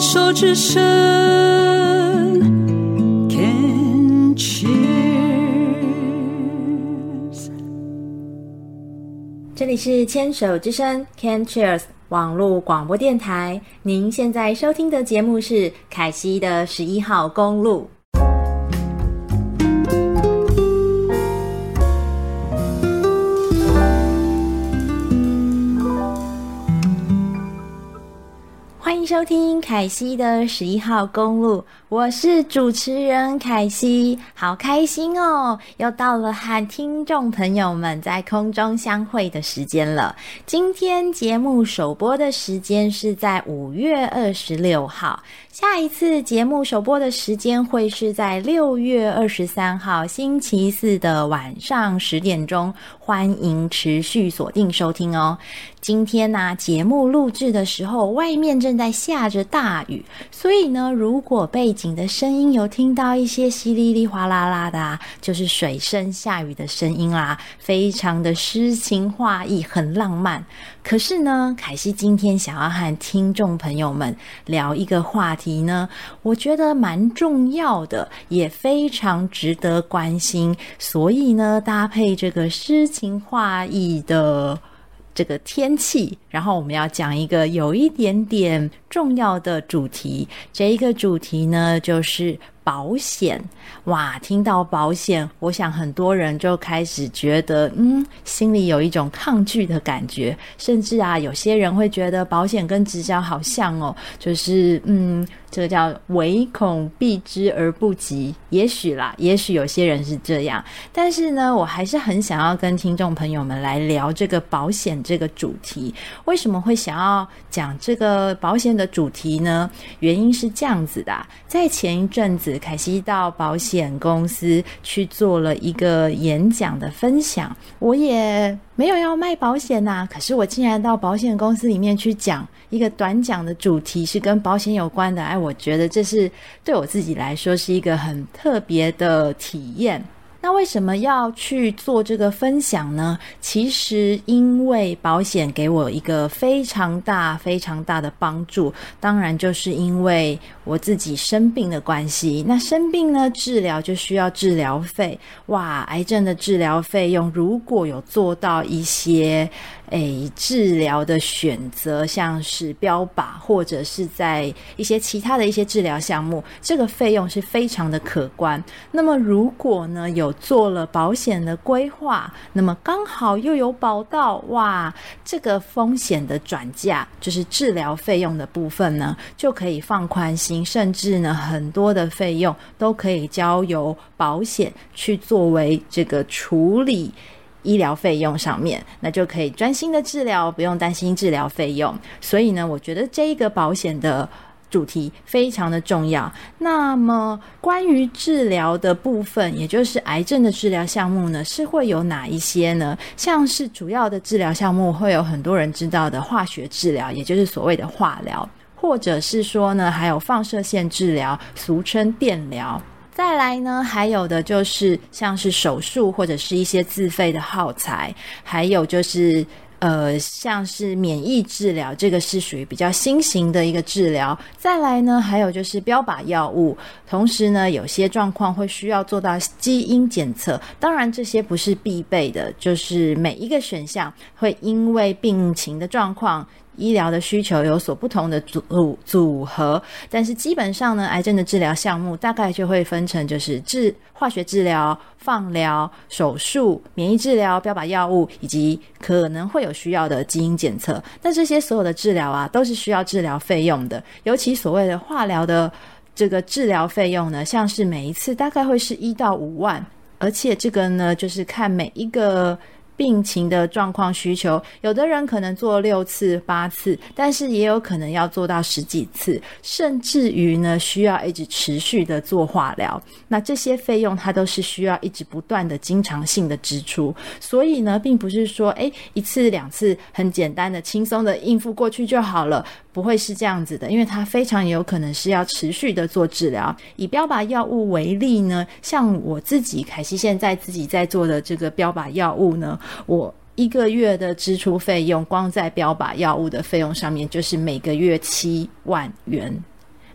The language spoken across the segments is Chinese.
手之声，Can cheers。这里是牵手之声，Can cheers 网络广播电台。您现在收听的节目是凯西的十一号公路。迎收听凯西的十一号公路，我是主持人凯西，好开心哦！又到了和听众朋友们在空中相会的时间了。今天节目首播的时间是在五月二十六号。下一次节目首播的时间会是在六月二十三号星期四的晚上十点钟，欢迎持续锁定收听哦。今天呢、节目录制的时候，外面正在下着大雨，所以呢，如果背景的声音有听到一些淅沥沥、哗啦啦的，啊，就是水声下雨的声音啦，非常的诗情画意，很浪漫。可是呢，凯西今天想要和听众朋友们聊一个话题呢，我觉得蛮重要的，也非常值得关心。所以呢，搭配这个诗情画意的这个天气，然后我们要讲一个有一点点重要的主题。这一个主题呢，就是。保险哇，听到保险，我想很多人就开始觉得，嗯，心里有一种抗拒的感觉，甚至啊，有些人会觉得保险跟直销好像哦，就是嗯，这个叫唯恐避之而不及，也许啦，也许有些人是这样，但是呢，我还是很想要跟听众朋友们来聊这个保险这个主题。为什么会想要讲这个保险的主题呢？原因是这样子的，在前一阵子。凯西到保险公司去做了一个演讲的分享，我也没有要卖保险呐，可是我竟然到保险公司里面去讲一个短讲的主题是跟保险有关的，哎，我觉得这是对我自己来说是一个很特别的体验。那为什么要去做这个分享呢？其实因为保险给我一个非常大、非常大的帮助，当然就是因为我自己生病的关系。那生病呢，治疗就需要治疗费。哇，癌症的治疗费用如果有做到一些。诶，治疗的选择像是标靶，或者是在一些其他的一些治疗项目，这个费用是非常的可观。那么，如果呢有做了保险的规划，那么刚好又有保到，哇，这个风险的转嫁就是治疗费用的部分呢，就可以放宽心，甚至呢很多的费用都可以交由保险去作为这个处理。医疗费用上面，那就可以专心的治疗，不用担心治疗费用。所以呢，我觉得这一个保险的主题非常的重要。那么，关于治疗的部分，也就是癌症的治疗项目呢，是会有哪一些呢？像是主要的治疗项目，会有很多人知道的化学治疗，也就是所谓的化疗，或者是说呢，还有放射线治疗，俗称电疗。再来呢，还有的就是像是手术或者是一些自费的耗材，还有就是呃，像是免疫治疗，这个是属于比较新型的一个治疗。再来呢，还有就是标靶药物，同时呢，有些状况会需要做到基因检测。当然，这些不是必备的，就是每一个选项会因为病情的状况。医疗的需求有所不同的组组合，但是基本上呢，癌症的治疗项目大概就会分成就是治化学治疗、放疗、手术、免疫治疗、标靶药物，以及可能会有需要的基因检测。那这些所有的治疗啊，都是需要治疗费用的。尤其所谓的化疗的这个治疗费用呢，像是每一次大概会是一到五万，而且这个呢，就是看每一个。病情的状况需求，有的人可能做六次、八次，但是也有可能要做到十几次，甚至于呢，需要一直持续的做化疗。那这些费用它都是需要一直不断的经常性的支出，所以呢，并不是说诶一次两次很简单的、轻松的应付过去就好了。不会是这样子的，因为它非常有可能是要持续的做治疗。以标靶药物为例呢，像我自己凯西现在自己在做的这个标靶药物呢，我一个月的支出费用，光在标靶药物的费用上面就是每个月七万元。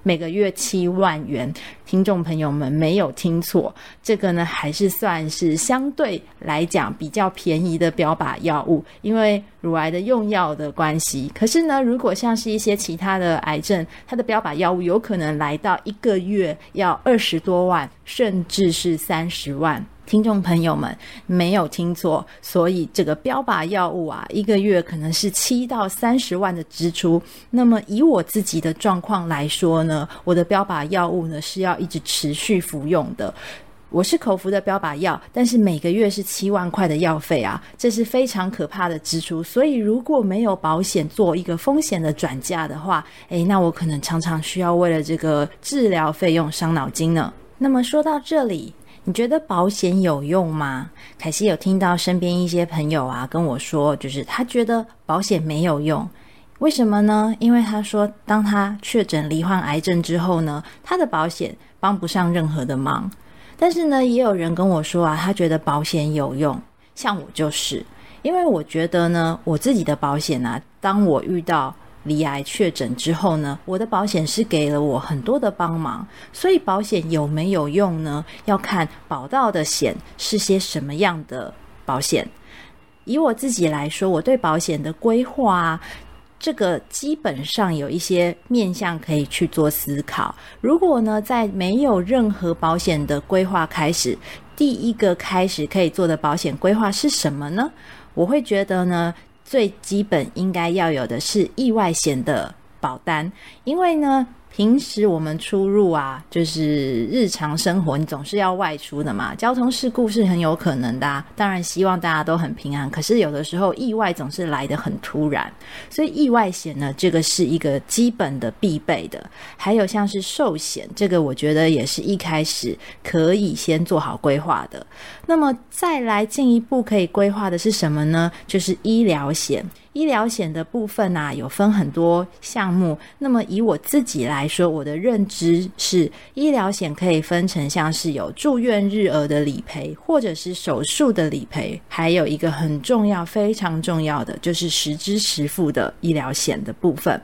每个月七万元。听众朋友们没有听错，这个呢还是算是相对来讲比较便宜的标靶药物，因为乳癌的用药的关系。可是呢，如果像是一些其他的癌症，它的标靶药物有可能来到一个月要二十多万，甚至是三十万。听众朋友们没有听错，所以这个标靶药物啊，一个月可能是七到三十万的支出。那么以我自己的状况来说呢，我的标靶药物呢是要一直持续服用的。我是口服的标靶药，但是每个月是七万块的药费啊，这是非常可怕的支出。所以如果没有保险做一个风险的转嫁的话，诶，那我可能常常需要为了这个治疗费用伤脑筋呢。那么说到这里。你觉得保险有用吗？凯西有听到身边一些朋友啊跟我说，就是他觉得保险没有用，为什么呢？因为他说，当他确诊罹患癌症之后呢，他的保险帮不上任何的忙。但是呢，也有人跟我说啊，他觉得保险有用，像我就是，因为我觉得呢，我自己的保险啊，当我遇到罹癌确诊之后呢，我的保险是给了我很多的帮忙，所以保险有没有用呢？要看保到的险是些什么样的保险。以我自己来说，我对保险的规划啊，这个基本上有一些面向可以去做思考。如果呢，在没有任何保险的规划开始，第一个开始可以做的保险规划是什么呢？我会觉得呢。最基本应该要有的是意外险的保单，因为呢，平时我们出入啊，就是日常生活，你总是要外出的嘛。交通事故是很有可能的，当然希望大家都很平安。可是有的时候意外总是来得很突然，所以意外险呢，这个是一个基本的必备的。还有像是寿险，这个我觉得也是一开始可以先做好规划的。那么再来进一步可以规划的是什么呢？就是医疗险。医疗险的部分啊，有分很多项目。那么以我自己来说，我的认知是，医疗险可以分成像是有住院日额的理赔，或者是手术的理赔，还有一个很重要、非常重要的，就是实支实付的医疗险的部分。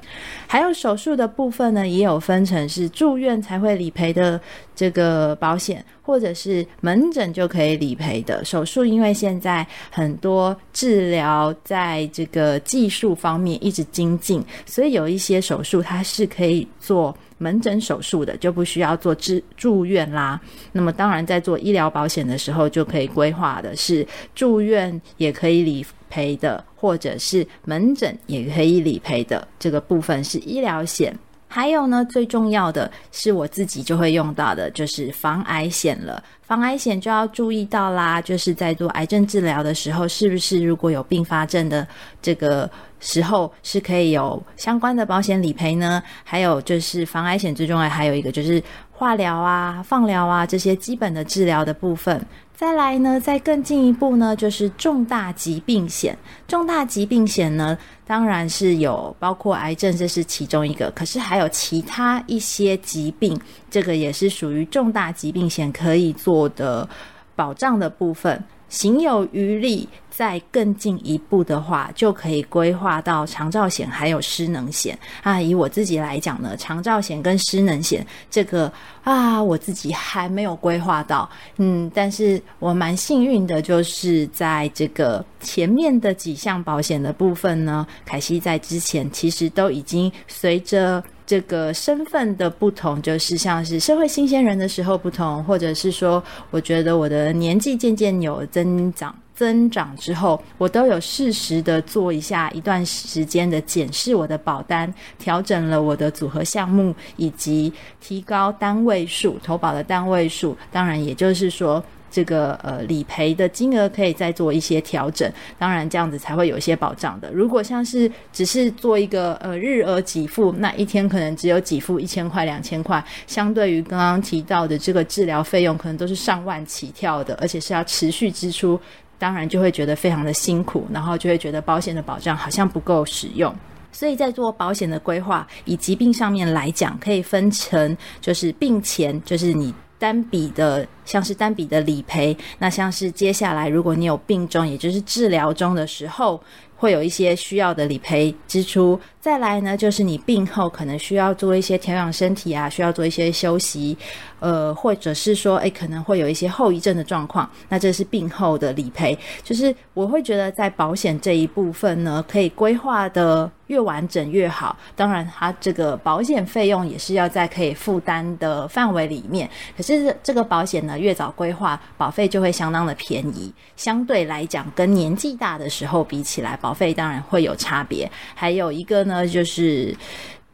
还有手术的部分呢，也有分成是住院才会理赔的。这个保险或者是门诊就可以理赔的手术，因为现在很多治疗在这个技术方面一直精进，所以有一些手术它是可以做门诊手术的，就不需要做治住院啦。那么当然，在做医疗保险的时候，就可以规划的是住院也可以理赔的，或者是门诊也可以理赔的，这个部分是医疗险。还有呢，最重要的是我自己就会用到的，就是防癌险了。防癌险就要注意到啦，就是在做癌症治疗的时候，是不是如果有并发症的这个时候，是可以有相关的保险理赔呢？还有就是防癌险最重要，还有一个就是化疗啊、放疗啊这些基本的治疗的部分。再来呢，再更进一步呢，就是重大疾病险。重大疾病险呢，当然是有包括癌症，这是其中一个。可是还有其他一些疾病，这个也是属于重大疾病险可以做的保障的部分。行有余力，再更进一步的话，就可以规划到长照险还有失能险啊。以我自己来讲呢，长照险跟失能险这个啊，我自己还没有规划到，嗯，但是我蛮幸运的，就是在这个前面的几项保险的部分呢，凯西在之前其实都已经随着。这个身份的不同，就是像是社会新鲜人的时候不同，或者是说，我觉得我的年纪渐渐有增长增长之后，我都有适时的做一下一段时间的检视我的保单，调整了我的组合项目，以及提高单位数投保的单位数。当然，也就是说。这个呃理赔的金额可以再做一些调整，当然这样子才会有一些保障的。如果像是只是做一个呃日额给付，那一天可能只有给付一千块、两千块，相对于刚刚提到的这个治疗费用，可能都是上万起跳的，而且是要持续支出，当然就会觉得非常的辛苦，然后就会觉得保险的保障好像不够使用。所以在做保险的规划，以疾病上面来讲，可以分成就是病前，就是你。单笔的，像是单笔的理赔，那像是接下来如果你有病中，也就是治疗中的时候，会有一些需要的理赔支出。再来呢，就是你病后可能需要做一些调养身体啊，需要做一些休息，呃，或者是说，诶，可能会有一些后遗症的状况，那这是病后的理赔。就是我会觉得在保险这一部分呢，可以规划的越完整越好。当然，它这个保险费用也是要在可以负担的范围里面。可是这个保险呢，越早规划，保费就会相当的便宜。相对来讲，跟年纪大的时候比起来，保费当然会有差别。还有一个呢。那，就是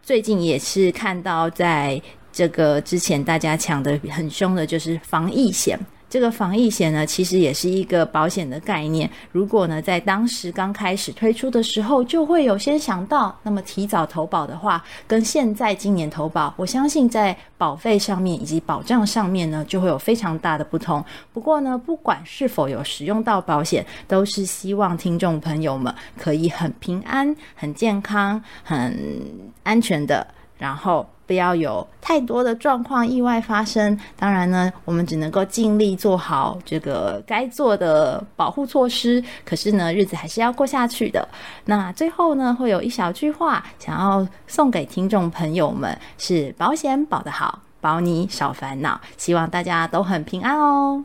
最近也是看到，在这个之前大家抢的很凶的，就是防疫险。这个防疫险呢，其实也是一个保险的概念。如果呢，在当时刚开始推出的时候，就会有先想到，那么提早投保的话，跟现在今年投保，我相信在保费上面以及保障上面呢，就会有非常大的不同。不过呢，不管是否有使用到保险，都是希望听众朋友们可以很平安、很健康、很安全的，然后。不要有太多的状况意外发生。当然呢，我们只能够尽力做好这个该做的保护措施。可是呢，日子还是要过下去的。那最后呢，会有一小句话想要送给听众朋友们：是保险保得好，保你少烦恼。希望大家都很平安哦。